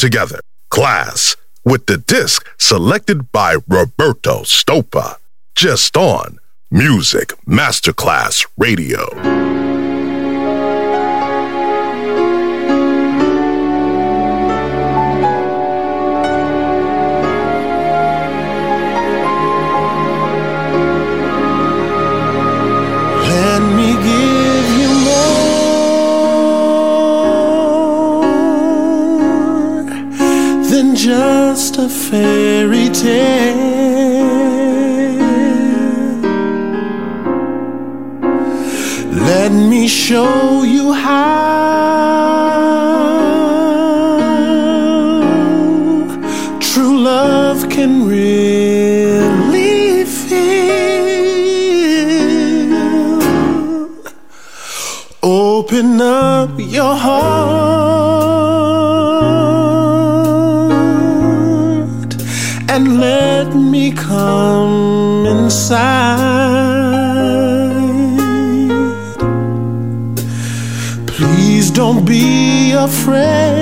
together. Class with the disc selected by Roberto Stoppa. Just on Music Masterclass Radio. fairy tale. Let me show you how true love can really feel. Open up your heart. Please don't be afraid.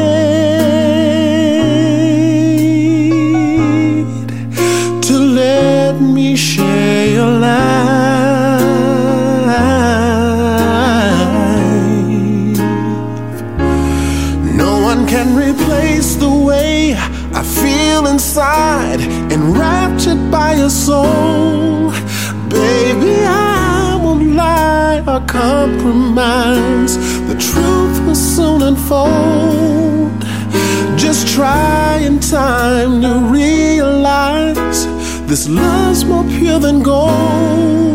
compromise. The truth will soon unfold. Just try in time to realize this love's more pure than gold.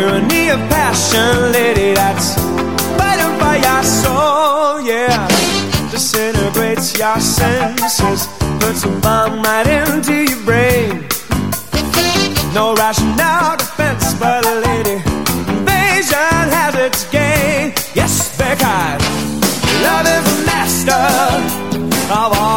tyranny of passion, lady, that's fighting by your soul, yeah. Disintegrates your senses, puts a bomb right into your brain. No rational defense, but a lady, invasion has its gain. Yes, because love is the master of all.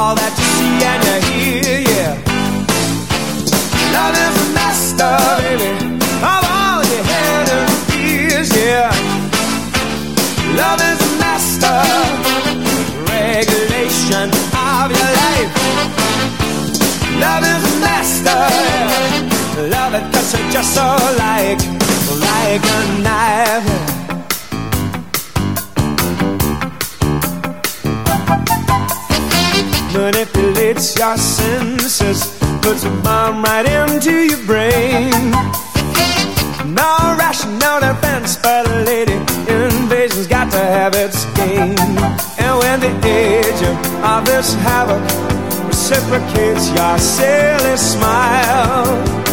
Just so like, like a knife. Manipulates your senses, puts a bomb right into your brain. No rational defense, but a lady invasion's got to have its game. And when the agent of this havoc reciprocates your silly smile,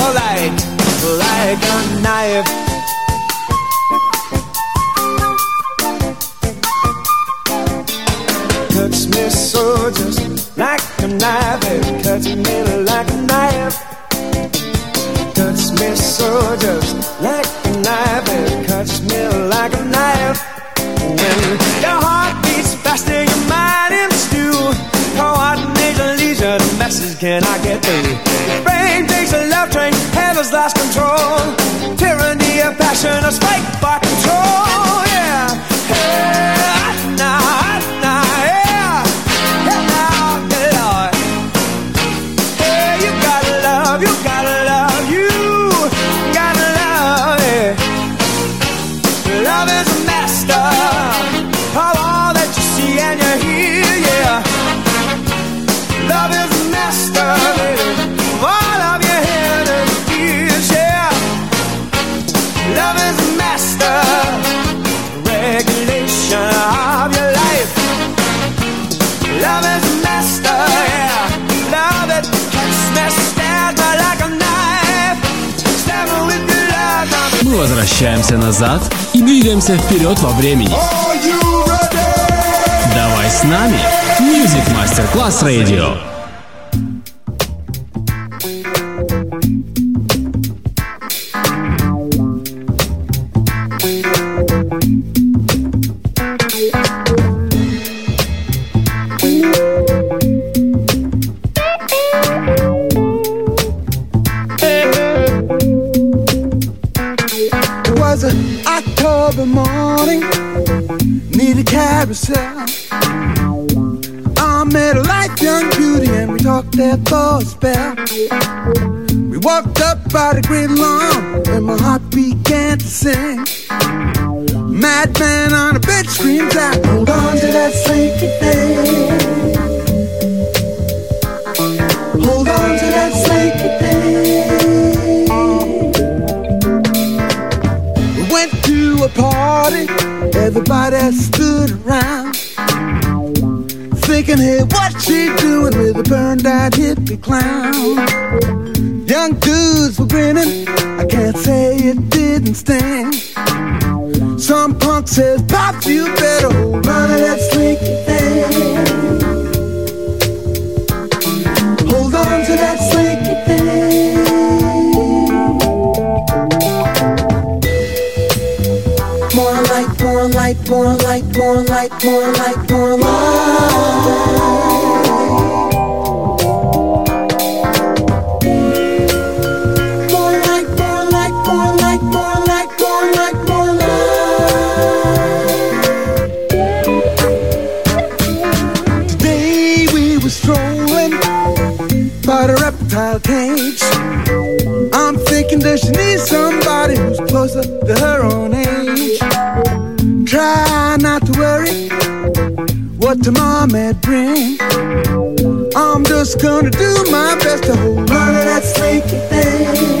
like a knife. Cuts me so just like a knife. It cuts me like a knife. Cuts me so just возвращаемся назад и двигаемся вперед во времени. Давай с нами. Music Masterclass Radio. Went to a party, everybody stood around. Thinking, hey, what she doing with a burned out hippie clown? Young dudes were grinning, I can't say it didn't sting. Some punk says, Pop, you better hold on to that slinky thing. Hold on to that more light, more light, more light, more light, cage. I'm thinking that she needs somebody who's closer to her what tomorrow may bring. I'm just gonna do my best to hold on to that slinky thing.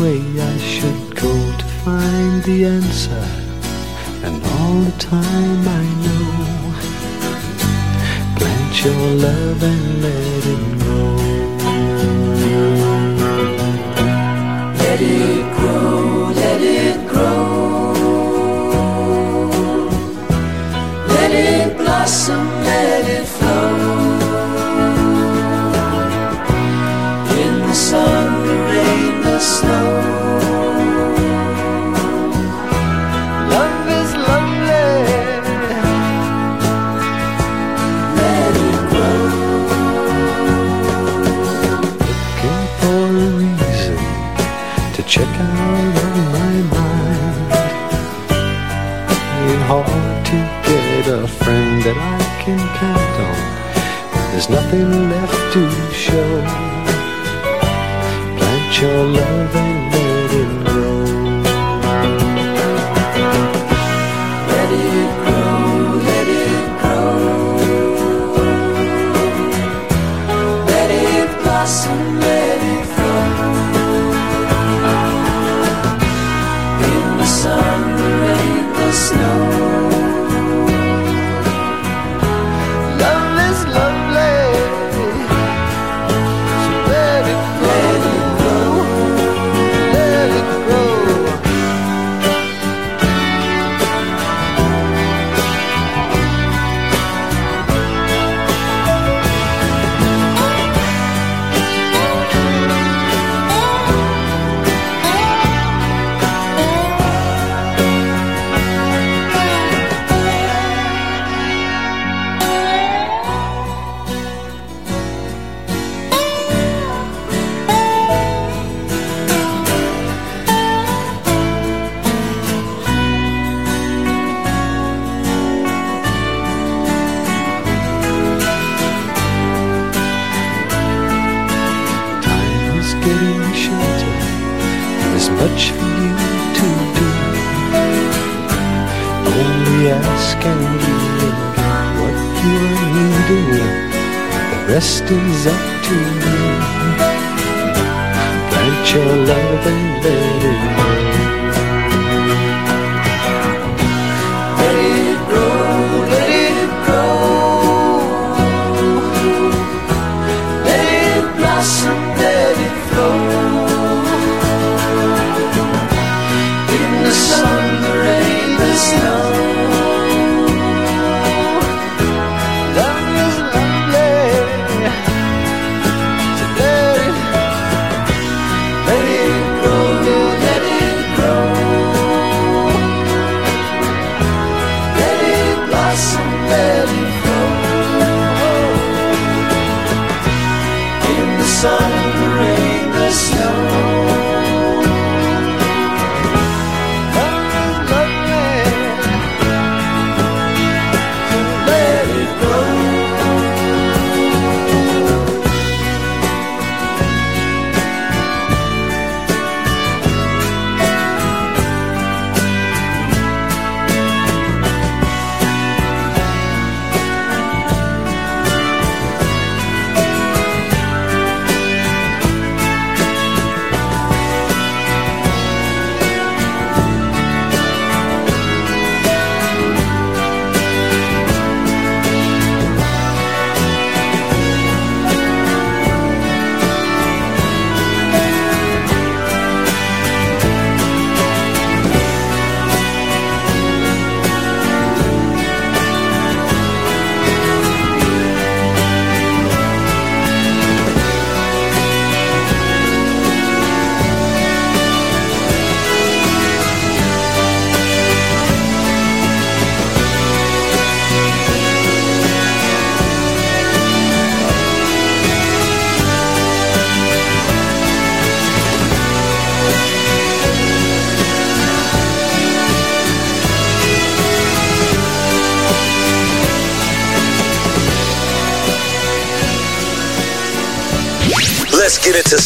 way I should go to find the answer. And all the time I know, plant your love and let it Nothing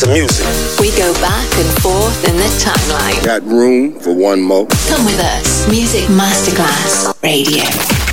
music. We go back and forth in the timeline. Got room for one more? Come with us. Music Masterclass Radio.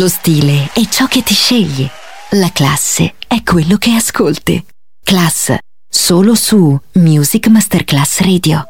Lo stile è ciò che ti scegli. La classe è quello che ascolti. Class, solo su Music Masterclass Radio.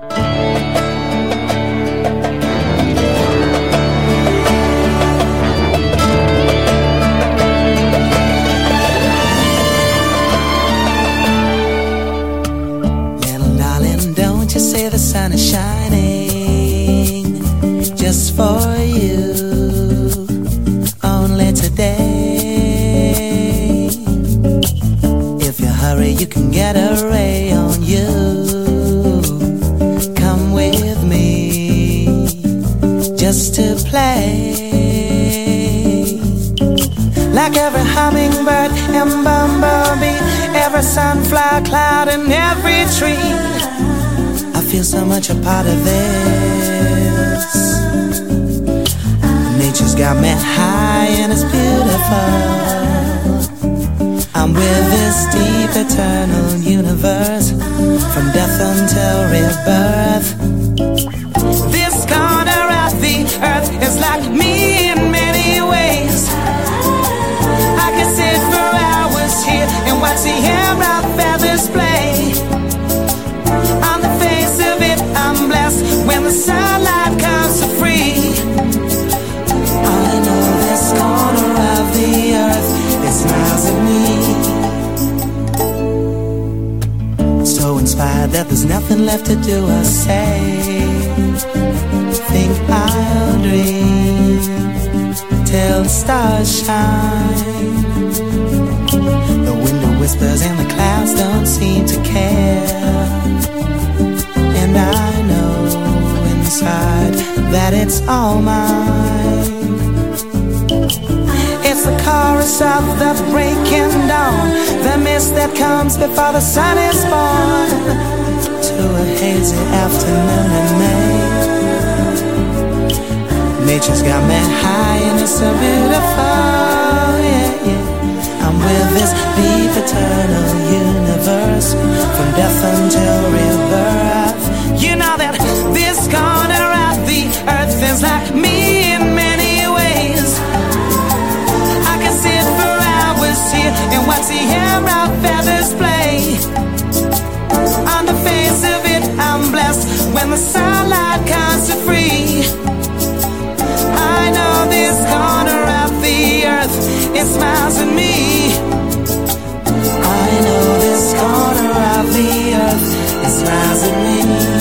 Feel so much a part of this. Nature's got me high and it's beautiful. I'm with this deep eternal universe from death until rebirth. This corner of the earth is like me in many ways. I can sit for hours here and watch the air of feathers play. That there's nothing left to do or say. Think I'll dream till the stars shine. The window whispers and the clouds don't seem to care. Inside that it's all mine. It's the chorus of the breaking dawn, the mist that comes before the sun is born. To a hazy afternoon in May. Nature's got me high and it's so beautiful, yeah, yeah. I'm with this deep eternal universe from death until rebirth. You know that of feathers play. On the face of it, I'm blessed when the sunlight comes so free. I know this corner of the earth it smiles at me. I know this corner of the earth, it smiles at me.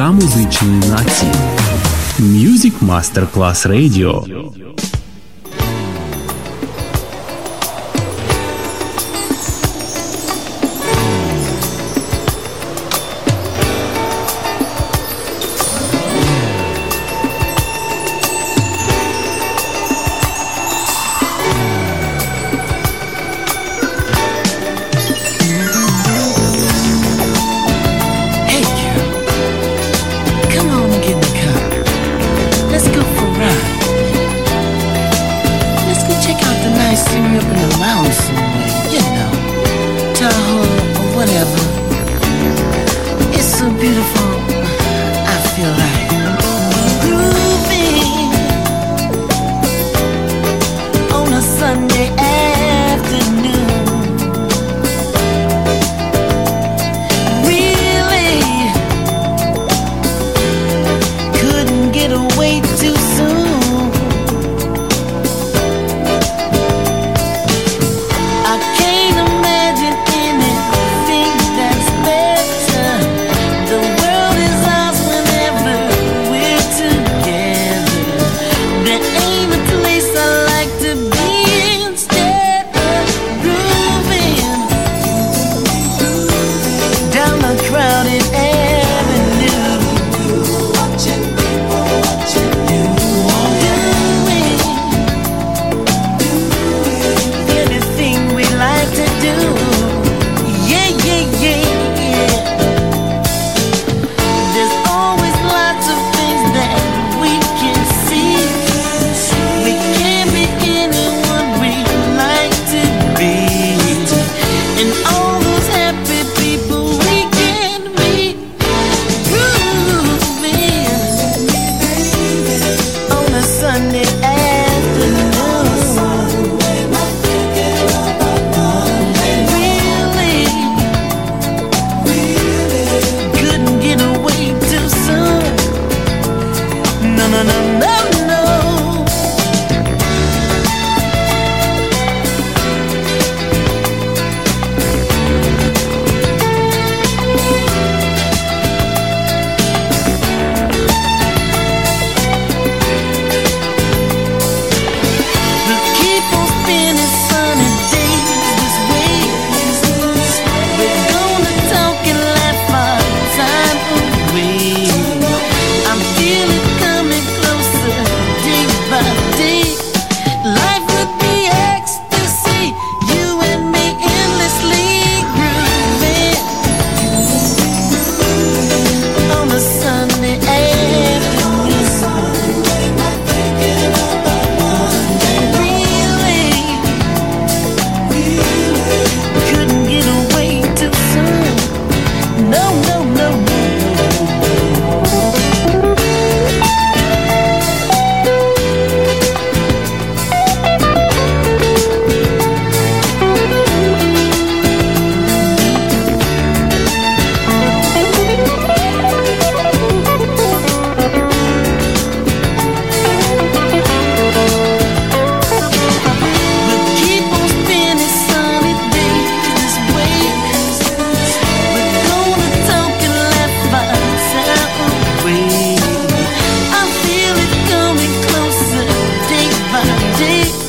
душа музичної нації. Music Masterclass Radio by